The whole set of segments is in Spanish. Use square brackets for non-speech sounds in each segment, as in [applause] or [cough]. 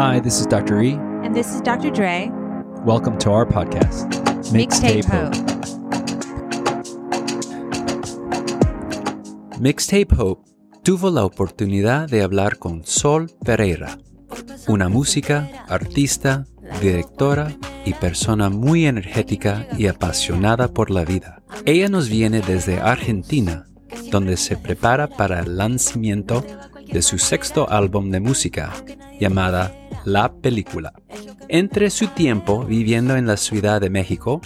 Hi, this is Dr. E. And this is Dr. Dre. Welcome to our podcast, Mixtape Hope. Mixtape Hope tuvo la oportunidad de hablar con Sol Pereira, una música, artista, directora y persona muy energética y apasionada por la vida. Ella nos viene desde Argentina, donde se prepara para el lanzamiento de su sexto álbum de música, llamada La Película. Entre su tiempo viviendo en la Ciudad de México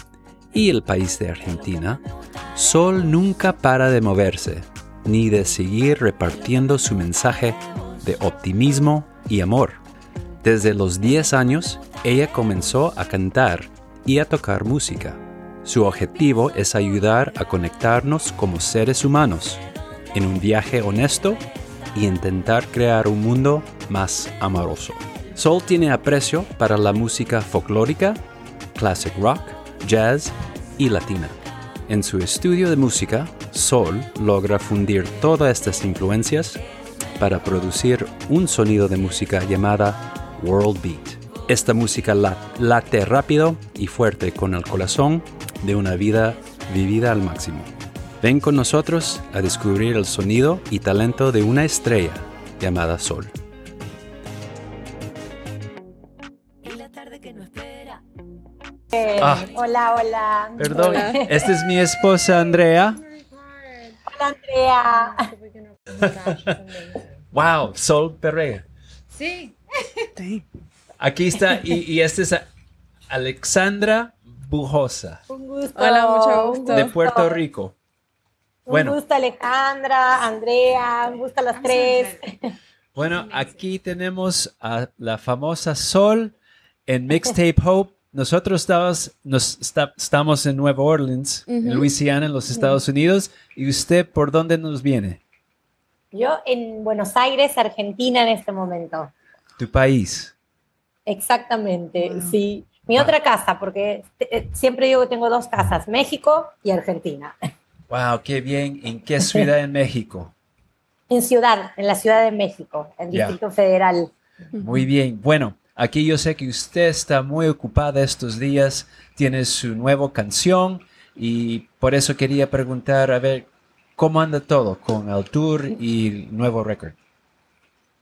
y el país de Argentina, Sol nunca para de moverse, ni de seguir repartiendo su mensaje de optimismo y amor. Desde los 10 años, ella comenzó a cantar y a tocar música. Su objetivo es ayudar a conectarnos como seres humanos en un viaje honesto y intentar crear un mundo más amoroso. Sol tiene aprecio para la música folclórica, classic rock, jazz y latina. En su estudio de música, Sol logra fundir todas estas influencias para producir un sonido de música llamada World Beat. Esta música late rápido y fuerte con el corazón de una vida vivida al máximo. Ven con nosotros a descubrir el sonido y talento de una estrella llamada Sol. Ah. hola, hola. Perdón, esta es mi esposa Andrea. Hola, Andrea. wow, Sol Pereira. Sí. Aquí está, y, y esta es Alexandra Bujosa. Un gusto. Hola, mucho gusto. De Puerto Rico. Un gusto Alejandra, Andrea, un gusto a las tres. Bueno, aquí tenemos a la famosa Sol en Mixtape Hope. Nosotros estamos, nos, estamos en Nueva Orleans, en Luisiana, en los Estados Unidos. ¿Y usted por dónde nos viene? Yo en Buenos Aires, Argentina en este momento. ¿Tu país? Exactamente, sí. Mi otra casa, porque eh, siempre digo que tengo dos casas, México y Argentina. Wow, qué bien. ¿En qué ciudad en México? En Ciudad, en la Ciudad de México, en Distrito Federal. Muy bien. Bueno, aquí yo sé que usted está muy ocupada estos días, tiene su nueva canción y por eso quería preguntar, a ver, ¿cómo anda todo con el tour y el nuevo récord?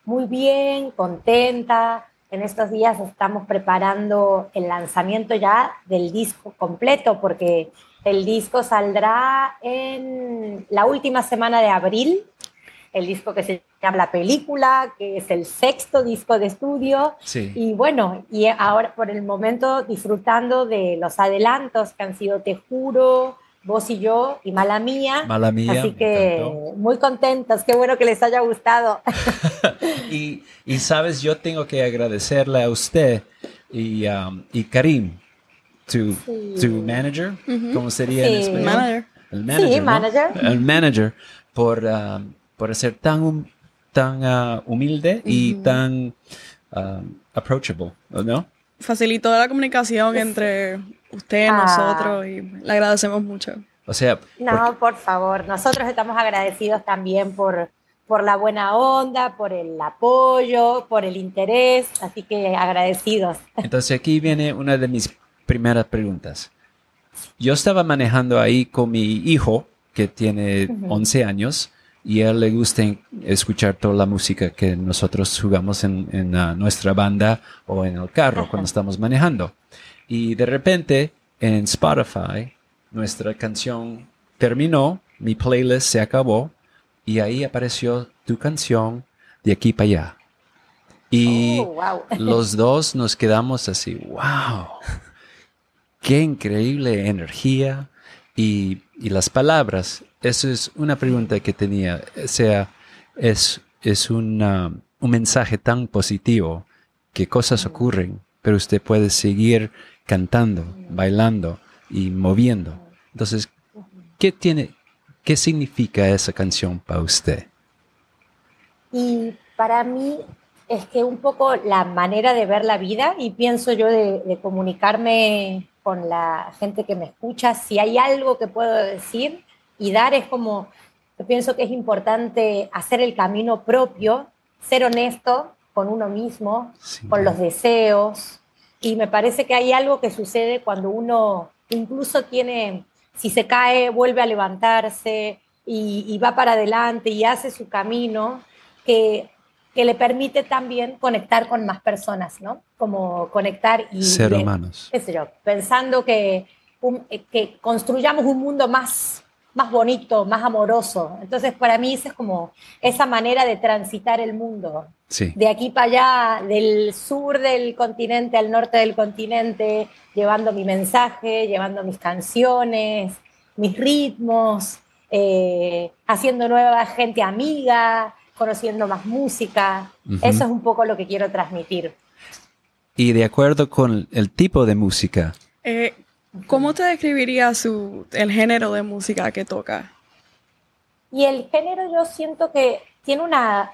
Muy bien, contenta. En estos días estamos preparando el lanzamiento ya del disco completo porque el disco saldrá en la última semana de abril, el disco que se llama La Película, que es el sexto disco de estudio. Y bueno, y ahora por el momento disfrutando de los adelantos que han sido Te Juro, Vos y yo y Mala Mía. Mala Mía. Así que muy contentos, qué bueno que les haya gustado. [laughs] y, y, sabes, yo tengo que agradecerle a usted y, um, y Karim tu, manager, ¿cómo sería en español? Manager. El manager. Sí, manager. El manager por, um, por ser tan, tan uh, humilde y tan um, approachable, ¿no? Facilitó la comunicación entre usted y ah. nosotros y le agradecemos mucho. O sea, no, por favor, nosotros estamos agradecidos también por, por la buena onda, por el apoyo, por el interés, así que agradecidos. Entonces aquí viene una de mis primeras preguntas. Yo estaba manejando ahí con mi hijo, que tiene 11 años, y a él le gusta escuchar toda la música que nosotros jugamos en, nuestra banda o en el carro cuando estamos manejando. Y de repente en Spotify nuestra canción terminó, mi playlist se acabó y ahí apareció tu canción de aquí para allá. Y oh, [laughs] los dos nos quedamos así, wow qué increíble energía y, las palabras. Eso es una pregunta que tenía. O sea, es, es un mensaje tan positivo que cosas ocurren, pero usted puede seguir cantando, bailando y moviendo. Entonces, ¿qué tiene, qué significa esa canción para usted? Y para mí es que un poco la manera de ver la vida y pienso yo de comunicarme con la gente que me escucha, si hay algo que puedo decir y dar es como, yo pienso que es importante hacer el camino propio, ser honesto con uno mismo, con los deseos. Y me parece que hay algo que sucede cuando uno incluso tiene, si se cae, vuelve a levantarse y, va para adelante y hace su camino, que, que, le permite también conectar con más personas, ¿no? Como conectar y... Ser humanos. yo, pensando que, que construyamos un mundo más más bonito, más amoroso. Entonces, para mí, esa es como esa manera de transitar el mundo. De aquí para allá, del sur del continente al norte del continente, llevando mi mensaje, llevando mis canciones, mis ritmos, eh, haciendo nueva gente amiga, conociendo más música. Eso es un poco lo que quiero transmitir. Y de acuerdo con el tipo de música. Eh, ¿Cómo te describiría su, el género de música que toca? Y el género yo siento que tiene una,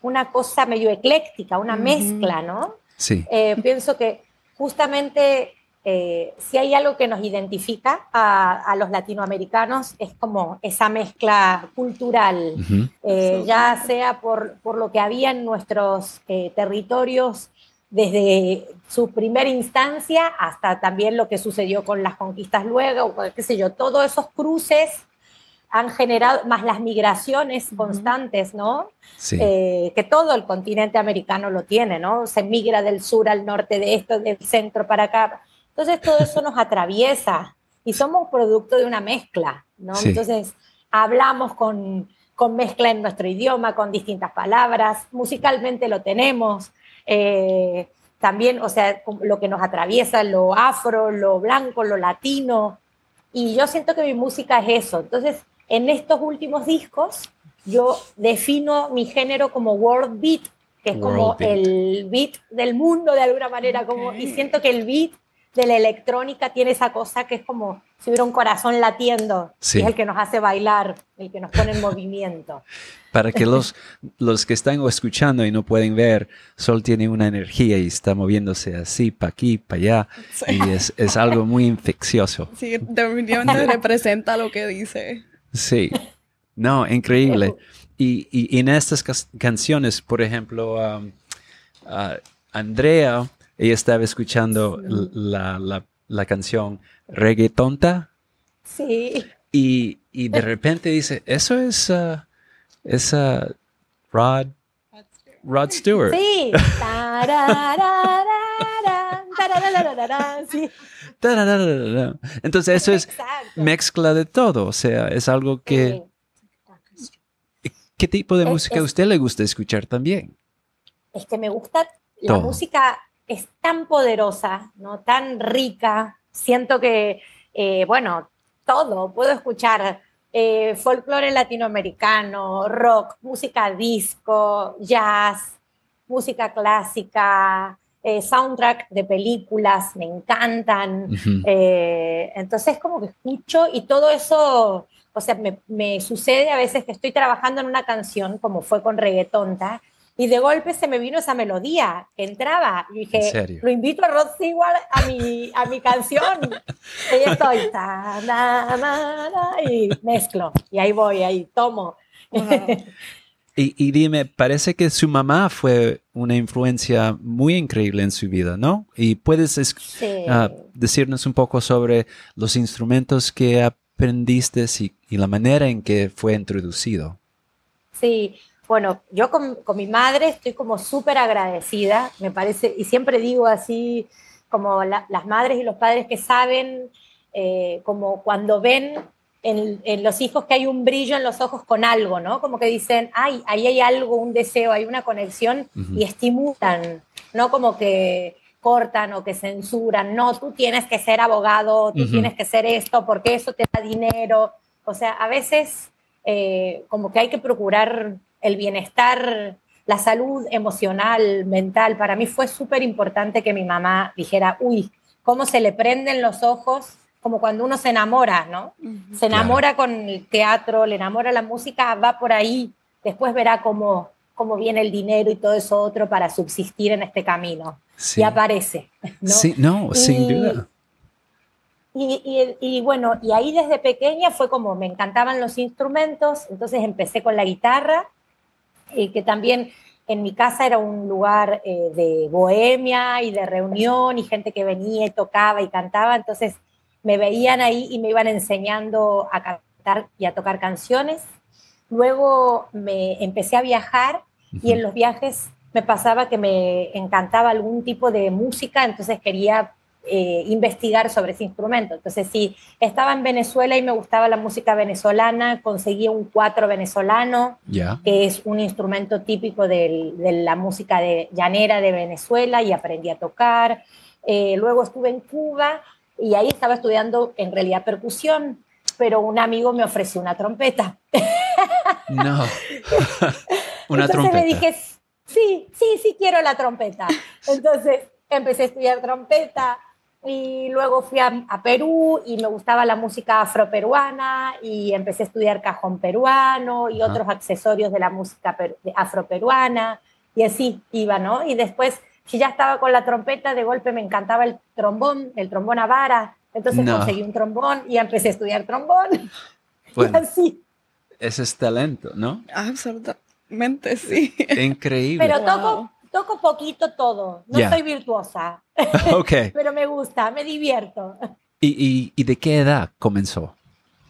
una cosa medio ecléctica, una mezcla, ¿no? Sí. Eh, pienso que justamente eh, si hay algo que nos identifica a, los latinoamericanos es como esa mezcla cultural, eh, ya sea por, por, lo que había en nuestros territorios desde su primera instancia hasta también lo que sucedió con las conquistas luego, qué sé yo, todos esos cruces han generado, más las migraciones constantes, ¿no? Sí. Eh, que todo el continente americano lo tiene, ¿no? Se migra del sur al norte, de esto, del centro para acá. Entonces todo eso nos atraviesa y somos producto de una mezcla, ¿no? Entonces hablamos con, con mezcla en nuestro idioma, con distintas palabras, musicalmente lo tenemos, eh, también, o sea, lo que nos atraviesa, lo afro, lo blanco, lo latino. Y yo siento que mi música es eso. Entonces, en estos últimos discos, yo defino mi género como world beat, que es como el beat del mundo de alguna manera, como, y siento que el beat de la electrónica tiene esa cosa que es como si hubiera un corazón latiendo, es el que nos hace bailar, el que nos pone en movimiento. [laughs] Para que los, los que están escuchando y no pueden ver, Sol tiene una energía y está moviéndose así, para aquí, para allá, y es, es, algo muy infeccioso. Sí, definitivamente [laughs] representa lo que dice. Sí, no, increíble. Y, y, en estas canciones, por ejemplo, um, Andrea ella estaba escuchando la, la, la, canción Reggaetonta. Sí. Y, y, de repente dice, eso es, uh, es uh, Rod, Rod Stewart. Sí. Entonces eso es mezcla de todo, o sea, es algo que... ¿Qué tipo de música a usted le gusta escuchar también? Es que me gusta la música es tan poderosa, ¿no? tan rica. Siento que, eh, bueno, todo, puedo escuchar eh, folclore latinoamericano, rock, música disco, jazz, música clásica, eh, soundtrack de películas, me encantan. entonces como que escucho y todo eso, o sea, me, me, sucede a veces que estoy trabajando en una canción, como fue con Reggaetonta, y de golpe se me vino esa melodía que entraba. Y dije, lo invito a Rod Stewart a mi, a mi canción. [laughs] y estoy, y mezclo. Y ahí voy, ahí tomo. y, dime, parece que su mamá fue una influencia muy increíble en su vida, ¿no? Y puedes ah, decirnos un poco sobre los instrumentos que aprendiste y, y la manera en que fue introducido. Sí, bueno, yo con, mi madre estoy como súper agradecida, me parece, y siempre digo así, como las madres y los padres que saben, eh, como cuando ven en, los hijos que hay un brillo en los ojos con algo, ¿no? Como que dicen, ay, ahí hay algo, un deseo, hay una conexión y estimulan, no como que cortan o que censuran, no, tú tienes que ser abogado, tú tienes que ser esto porque eso te da dinero. O sea, a veces eh, como que hay que procurar el bienestar, la salud emocional, mental. Para mí fue súper importante que mi mamá dijera, uy, cómo se le prenden los ojos, como cuando uno se enamora, ¿no? Se enamora con el teatro, le enamora la música, va por ahí, después verá cómo, cómo viene el dinero y todo eso otro para subsistir en este camino. Y aparece. ¿no? Sí, no, sin duda. Y, y, bueno, y ahí desde pequeña fue como me encantaban los instrumentos, entonces empecé con la guitarra que también en mi casa era un lugar eh, de bohemia y de reunión y gente que venía y tocaba y cantaba, entonces me veían ahí y me iban enseñando a cantar y a tocar canciones. Luego me empecé a viajar y en los viajes me pasaba que me encantaba algún tipo de música, entonces quería eh, investigar sobre ese instrumento. Entonces, si estaba en Venezuela y me gustaba la música venezolana, conseguí un cuatro venezolano, que es un instrumento típico de la música de, llanera de Venezuela y aprendí a tocar. Eh, luego estuve en Cuba y ahí estaba estudiando en realidad percusión, pero un amigo me ofreció una trompeta. No, [laughs] una Entonces trompeta. me dije, sí, sí, sí quiero la trompeta. [laughs] Entonces empecé a estudiar trompeta y luego fui a, Perú y me gustaba la música afroperuana y empecé a estudiar cajón peruano y otros accesorios de la música afroperuana y así iba, ¿no? Y después, si ya estaba con la trompeta, de golpe me encantaba el trombón, el trombón a vara, entonces conseguí un trombón y empecé a estudiar trombón. [laughs] Bueno, y así. Ese es talento, ¿no? Absolutamente, sí. Increíble. Pero toco, toco poquito todo, no soy virtuosa. [laughs] okay. [laughs] Pero me gusta, me divierto. ¿Y, y, de qué edad comenzó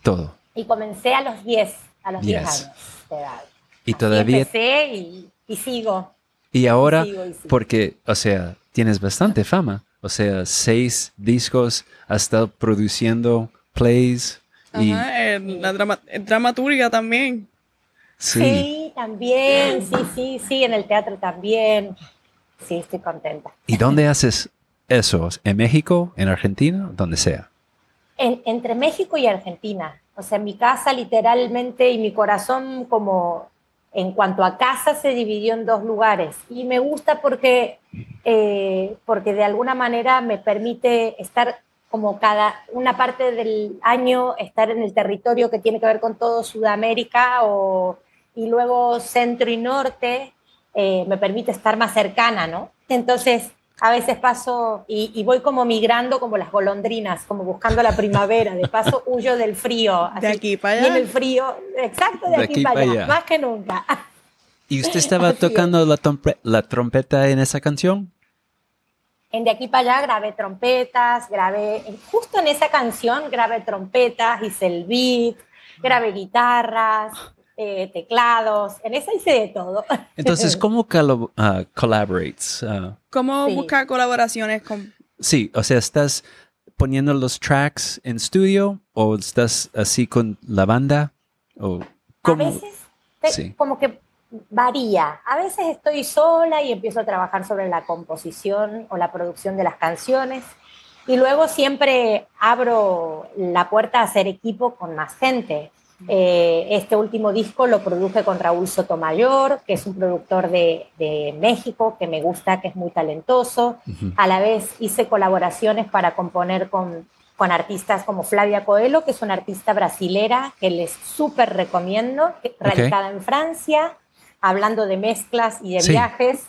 todo? Y comencé a los 10, a los 10 años de edad. Y todavía... empecé y, y, sigo. Y ahora, porque, o sea, tienes bastante fama. O sea, seis discos, has estado produciendo plays. y... en la dramaturgia también. Sí. sí, también, sí, sí, sí, en el teatro también. Sí, estoy contenta. ¿Y dónde haces eso? ¿En México? ¿En Argentina? Donde sea. entre México y Argentina. O sea, mi casa literalmente y mi corazón como en cuanto a casa se dividió en dos lugares. Y me gusta porque, eh, porque de alguna manera me permite estar como cada una parte del año, estar en el territorio que tiene que ver con todo Sudamérica o, y luego centro y norte, eh, me permite estar más cercana, ¿no? Entonces, a veces paso y, voy como migrando como las golondrinas, como buscando la primavera. De paso [laughs] huyo del frío. de aquí para allá. el frío, exacto, de, aquí, para allá, más que nunca. ¿Y usted [laughs] estaba tocando la, la, trompeta en esa canción? En De aquí para allá grabé trompetas, grabé, justo en esa canción grabé trompetas, hice el beat, grabé guitarras, eh, teclados, en esa hice de todo. [laughs] Entonces, ¿cómo uh, collaborates? Uh? ¿Cómo buscar colaboraciones con...? Sí, o sea, ¿estás poniendo los tracks en estudio o estás así con la banda? O, ¿cómo? A veces, como que varía. A veces estoy sola y empiezo a trabajar sobre la composición o la producción de las canciones. Y luego siempre abro la puerta a hacer equipo con más gente. Eh, este último disco lo produje con Raúl Sotomayor, que es un productor de, México que me gusta, que es muy talentoso. A la vez hice colaboraciones para componer con, con artistas como Flavia Coelho, que es una artista brasilera que les súper recomiendo, radicada en Francia, hablando de mezclas y de viajes.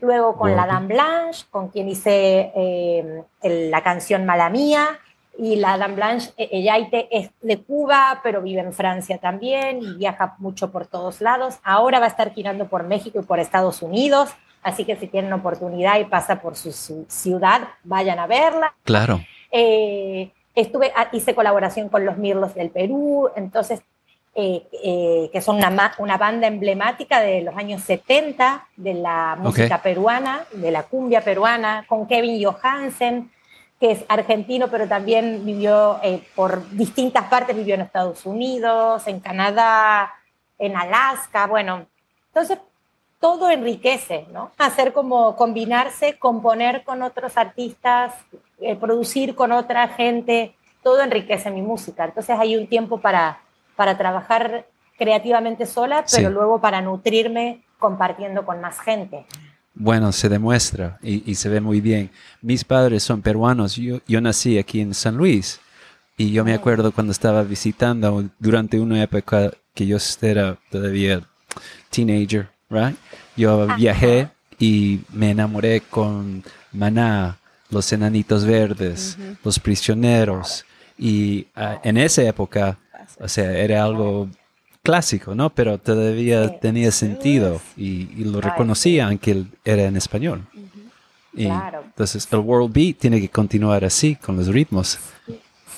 Luego con la Dame Blanche, con quien hice eh, la canción Mala Mía y la Dame Blanche, e-, ella es de Cuba, pero vive en Francia también y viaja mucho por todos lados. Ahora va a estar girando por México y por Estados Unidos, así que si tienen oportunidad y pasa por su, ciudad, vayan a verla. Claro. Eh, estuve, ah, hice colaboración con los Mirlos del Perú, entonces, eh, eh, que son una, una, banda emblemática de los años 70 de la música peruana, de la cumbia peruana, con Kevin Johansen que es argentino, pero también vivió eh, por distintas partes, vivió en Estados Unidos, en Canadá, en Alaska, bueno, entonces todo enriquece, ¿no? Hacer como combinarse, componer con otros artistas, eh, producir con otra gente, todo enriquece mi música. Entonces hay un tiempo para, para trabajar creativamente sola, pero luego para nutrirme compartiendo con más gente. Bueno, se demuestra y, se ve muy bien. Mis padres son peruanos. Yo, yo nací aquí en San Luis y yo me acuerdo cuando estaba visitando durante una época que yo era todavía teenager, right? Yo viajé y me enamoré con Maná, los enanitos verdes, los prisioneros. Y ah, en esa época, o sea, era algo clásico, ¿no? Pero todavía tenía sentido y, lo reconocía aunque era en español. Y claro. Entonces el World Beat tiene que continuar así, con los ritmos.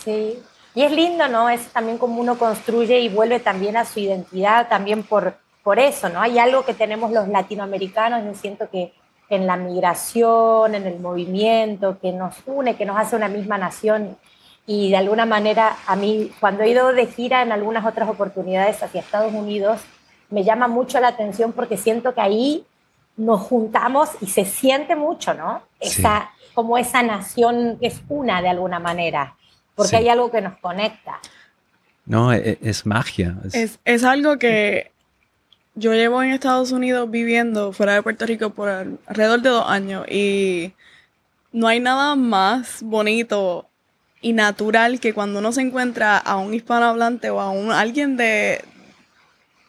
Sí. Y es lindo, ¿no? Es también como uno construye y vuelve también a su identidad, también por, por eso, ¿no? Hay algo que tenemos los latinoamericanos, yo siento que en la migración, en el movimiento, que nos une, que nos hace una misma nación. Y de alguna manera, a mí, cuando he ido de gira en algunas otras oportunidades hacia Estados Unidos, me llama mucho la atención porque siento que ahí nos juntamos y se siente mucho, ¿no? Esa, Como esa nación que es una de alguna manera, porque hay algo que nos conecta. No, es, es magia. Es, es, algo que yo llevo en Estados Unidos viviendo fuera de Puerto Rico por alrededor de dos años y no hay nada más bonito y natural que cuando uno se encuentra a un hispanohablante o a un, alguien de,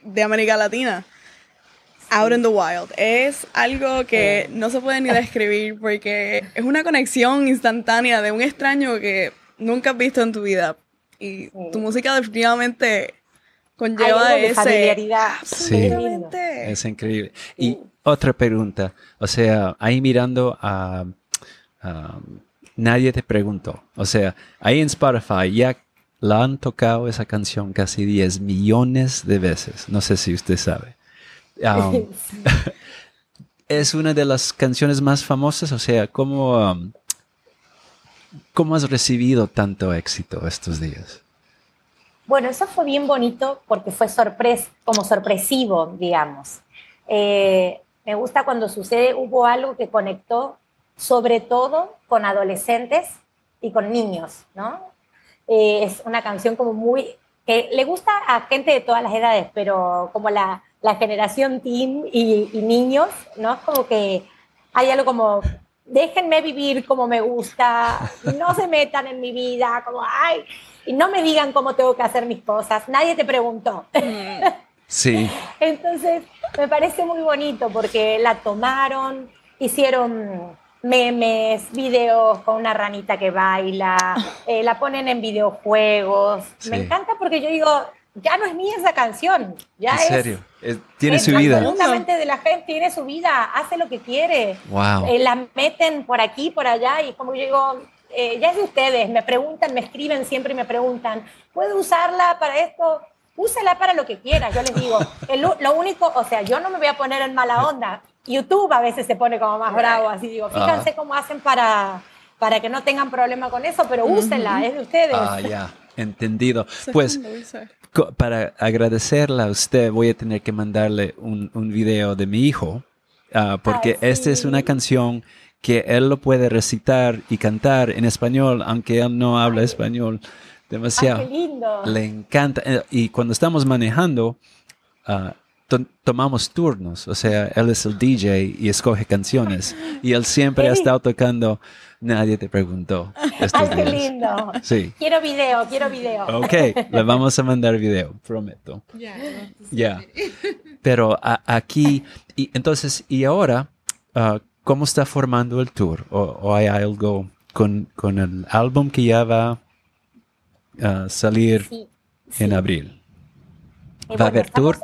de América Latina out in the wild. Es algo que no se puede ni [laughs] describir porque es una conexión instantánea de un extraño que nunca has visto en tu vida. Y tu música definitivamente conlleva ese... Familiaridad. Sí, es increíble. Y otra pregunta, o sea, ahí mirando a... nadie te preguntó. O sea, ahí en Spotify ya la han tocado esa canción casi 10 millones de veces. No sé si usted sabe. Um, [laughs] [laughs] es una de las canciones más famosas, o sea, ¿cómo, um, ¿cómo has recibido tanto éxito estos días? Bueno, eso fue bien bonito porque fue sorpres como sorpresivo, digamos. Eh, me gusta cuando sucede, hubo algo que conectó sobre todo con adolescentes y con niños, ¿no? Eh, es una canción como muy, que le gusta a gente de todas las edades, pero como la, la generación teen y, niños, ¿no? Es como que hay algo como, déjenme vivir como me gusta, no se metan en mi vida, como, ay, y no me digan cómo tengo que hacer mis cosas, nadie te preguntó. [laughs] Sí. Entonces, me parece muy bonito porque la tomaron, hicieron memes, videos con una ranita que baila, [laughs] eh, la ponen en videojuegos. Me encanta porque yo digo, ya no es mía esa canción. Ya ¿En serio? tiene su vida. Absolutamente de la gente, tiene su vida, hace lo que quiere. Wow. Eh, la meten por aquí, por allá, y como yo digo, eh, ya es de ustedes, me preguntan, me escriben siempre y me preguntan, ¿puedo usarla para esto? Úsela para lo que quieras, yo les digo. lo único, o sea, yo no me voy a poner en mala onda. YouTube a veces se pone como más bravo, así digo, fíjense cómo hacen para, para que no tengan problema con eso, pero úsenla, es de ustedes. Ah, ya, entendido. [laughs] Pues para agradecerla a usted, voy a tener que mandarle un, un video de mi hijo, ah, porque esta es una canción que él lo puede recitar y cantar en español, aunque él no habla español demasiado. lindo. Le encanta. Eh, y cuando estamos manejando, uh, tomamos turnos, o sea, él es el DJ y escoge canciones y él siempre ha estado tocando Nadie te preguntó. Ay, qué lindo. Sí. Quiero video, quiero video. Ok, le vamos a mandar video, prometo. Ya. [laughs] Pero aquí, y entonces, y ahora, uh, ¿cómo está formando el tour? ¿O, hay algo con, con, el álbum que ya va a salir en abril? ¿Va a haber tour?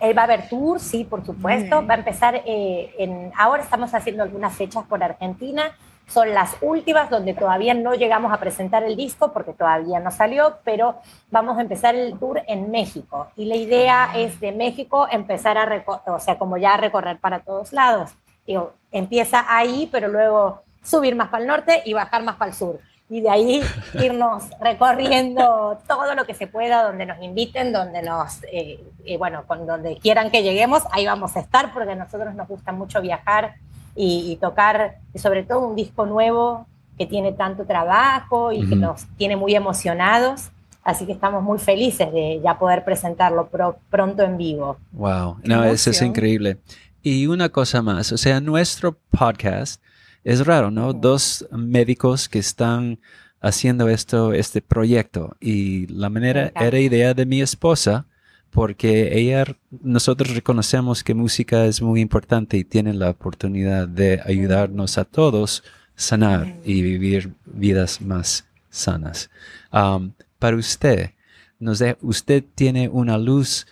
Eh, va a haber tour, sí, por supuesto. Va a empezar eh, en. Ahora estamos haciendo algunas fechas por Argentina. Son las últimas donde todavía no llegamos a presentar el disco porque todavía no salió, pero vamos a empezar el tour en México. Y la idea es de México empezar a recorrer, o sea, como ya recorrer para todos lados. Digo, empieza ahí, pero luego subir más para el norte y bajar más para el sur y de ahí irnos recorriendo todo lo que se pueda, donde nos inviten, donde nos, eh, eh, bueno, con donde quieran que lleguemos, ahí vamos a estar, porque a nosotros nos gusta mucho viajar y, tocar, sobre todo un disco nuevo que tiene tanto trabajo y que nos tiene muy emocionados. Así que estamos muy felices de ya poder presentarlo pronto en vivo. Wow, no, eso es increíble. Y una cosa más, o sea, nuestro podcast es raro, ¿no? Dos médicos que están haciendo esto, este proyecto. Y la manera era idea de mi esposa, porque ella, nosotros reconocemos que música es muy importante y tiene la oportunidad de ayudarnos a todos sanar y vivir vidas más sanas. Um, para usted, nos de- usted tiene una luz,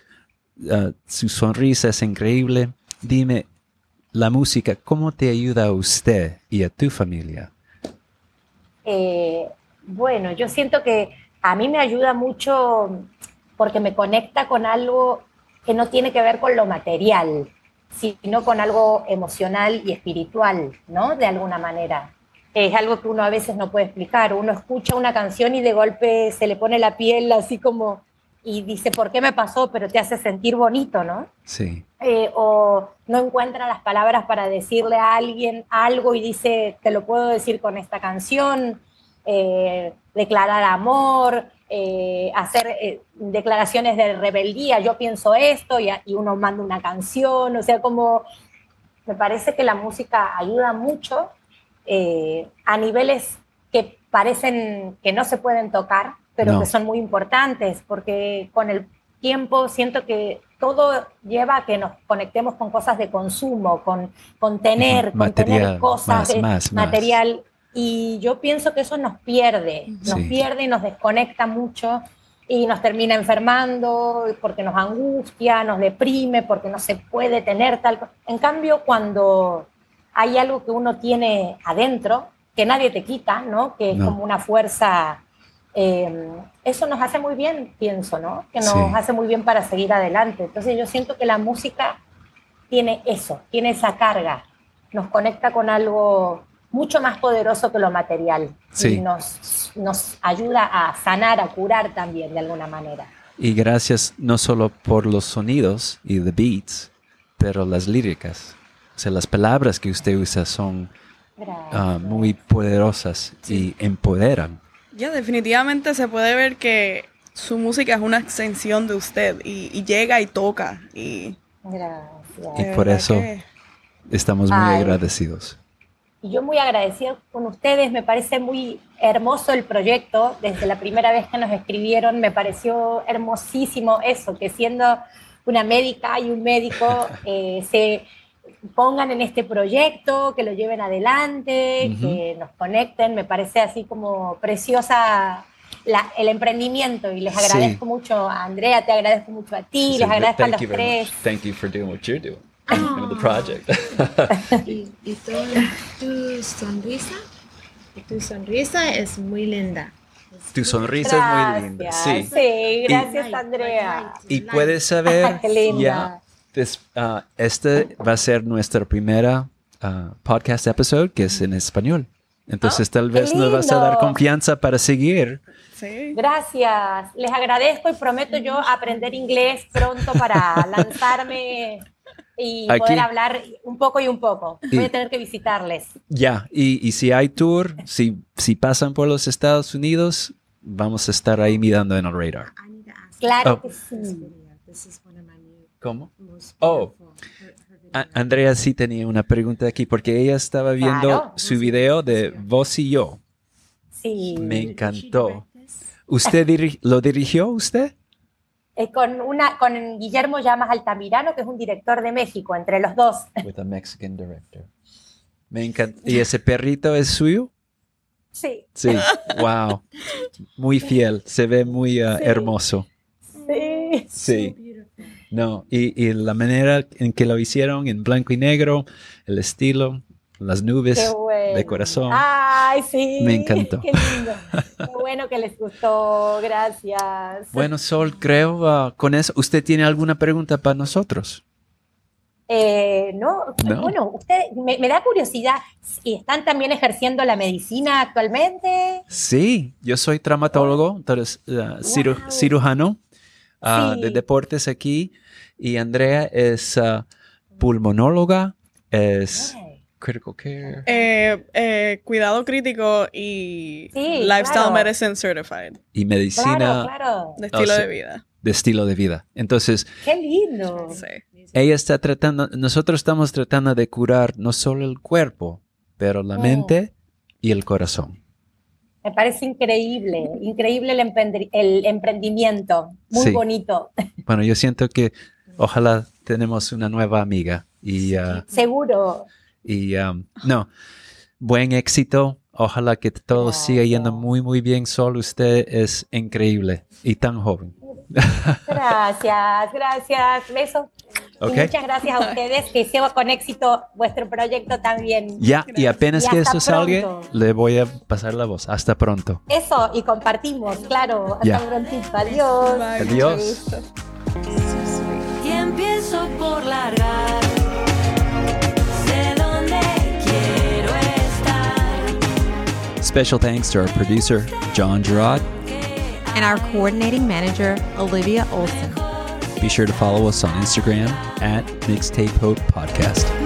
uh, su sonrisa es increíble. Dime, la música, ¿cómo te ayuda a usted y a tu familia? Eh, bueno, yo siento que a mí me ayuda mucho porque me conecta con algo que no tiene que ver con lo material, sino con algo emocional y espiritual, ¿no? De alguna manera. Es algo que uno a veces no puede explicar. Uno escucha una canción y de golpe se le pone la piel así como y dice, ¿por qué me pasó? Pero te hace sentir bonito, ¿no? Sí, eh, o no encuentra las palabras para decirle a alguien algo y dice, te lo puedo decir con esta canción, eh, declarar amor, eh, hacer declaraciones de rebeldía, yo pienso esto y, uno manda una canción, o sea, como me parece que la música ayuda mucho eh, a niveles que parecen que no se pueden tocar, pero No. que son muy importantes, porque con el tiempo siento que todo lleva a que nos conectemos con cosas de consumo, con, con tener, Ujú, con material, tener cosas más, de más, más. material. Y yo pienso que eso nos pierde, nos Sí. pierde y nos desconecta mucho y nos termina enfermando porque nos angustia, nos deprime, porque no se puede tener tal cosa. En cambio, cuando hay algo que uno tiene adentro, que nadie te quita, ¿no? Que es No. como una fuerza, eh, eso nos hace muy bien, pienso, ¿no? Que nos Sí. hace muy bien para seguir adelante. Entonces yo siento que la música tiene eso, tiene esa carga, nos conecta con algo mucho más poderoso que lo material Sí. y nos, nos ayuda a sanar, a curar también de alguna manera. y gracias no solo por los sonidos y the beats, pero las líricas. O sea, las palabras que usted usa son ah, muy poderosas y empoderan. Ya, definitivamente se puede ver que su música es una extensión de usted y, y llega y toca. Y, Gracias. Y por eso- que- Estamos muy Ay. agradecidos. Y yo muy agradecida con ustedes, me parece muy hermoso el proyecto, desde la primera vez que nos escribieron me pareció hermosísimo eso, que siendo una médica y un médico [laughs] eh, se pongan en este proyecto, que lo lleven adelante, Ujú. que nos conecten, me parece así como preciosa la- el emprendimiento y les Sí. agradezco mucho a Andrea, te agradezco mucho a ti, les agradezco a los tres. Thank you for doing what you're doing [laughs] in the project. [laughs] Y, y tu, tu sonrisa, tu sonrisa es muy linda. Tu sonrisa es muy linda. Gracias. Sí. Sí, gracias Andrea. Y light. puedes saber, [laughs] ya, des- ah, este va a ser nuestra primera ah, podcast episode que es en español. Entonces tal qué vez nos vas a dar confianza para seguir. sí. Gracias, les agradezco y prometo yo aprender inglés pronto para [laughs] lanzarme y Aquí. poder hablar un poco y un poco. Y- Voy a tener que visitarles. Ya, y, y si hay tour, si, si pasan por los Estados Unidos, vamos a estar ahí mirando en el radar. Claro Oh. que this sí. ¿Cómo? Oh. A- Andrea sí tenía una pregunta aquí porque ella estaba viendo Claro. su video de Vos y yo. Sí, Me encantó. ¿Usted diri- lo dirigió usted? Eh, con, una, con Guillermo Llamas Altamirano, que es un director de México, entre los dos. [laughs] With a Mexican director. Me encantó. ¿Y ese perrito es suyo? Sí, Sí. Wow. Muy fiel. Se ve muy ah, Sí. hermoso. sí. Sí. No. Y, y la manera en que lo hicieron en blanco y negro, el estilo, las nubes bueno. de corazón. Ay, sí. Me encantó. Qué lindo. Qué bueno que les gustó. Gracias. Bueno, Sol, creo ah, con eso. ¿Usted tiene alguna pregunta para nosotros? Eh, no, No. bueno, usted me, me da curiosidad, ¿y ¿están también ejerciendo la medicina actualmente? Sí, yo soy traumatólogo, entonces Wow. cirujano ah, Sí. de deportes aquí. Y Andrea es ah, pulmonóloga, es critical care. Eh, eh, cuidado crítico y Sí, lifestyle claro. medicine certified y medicina Claro, claro. de estilo sí. de vida. de estilo de vida. Entonces, Qué lindo. Sí. ella está tratando, nosotros estamos tratando de curar no solo el cuerpo, pero la Mm. mente y el corazón. Me parece increíble, increíble el, el emprendimiento, muy Sí. bonito. [laughs] Bueno, yo siento que ojalá tenemos una nueva amiga y, ah, Seguro. y um, no, buen éxito. Ojalá que todo siga yendo muy, muy bien. Sol, usted es increíble y tan joven. [laughs] Gracias, gracias. Besos. Y muchas gracias a ustedes. Que sea con éxito vuestro proyecto también. Ya, y apenas Y que esto salga, pronto. le voy a pasar la voz. Hasta pronto. Eso, y compartimos, claro. Hasta Ya. prontito. Adiós. Bye, Adiós. Y empiezo por largar. Special thanks to our producer, John Gerard. and our coordinating manager, Olivia Olson. Be sure to follow us on Instagram at Mixtape Hope Podcast.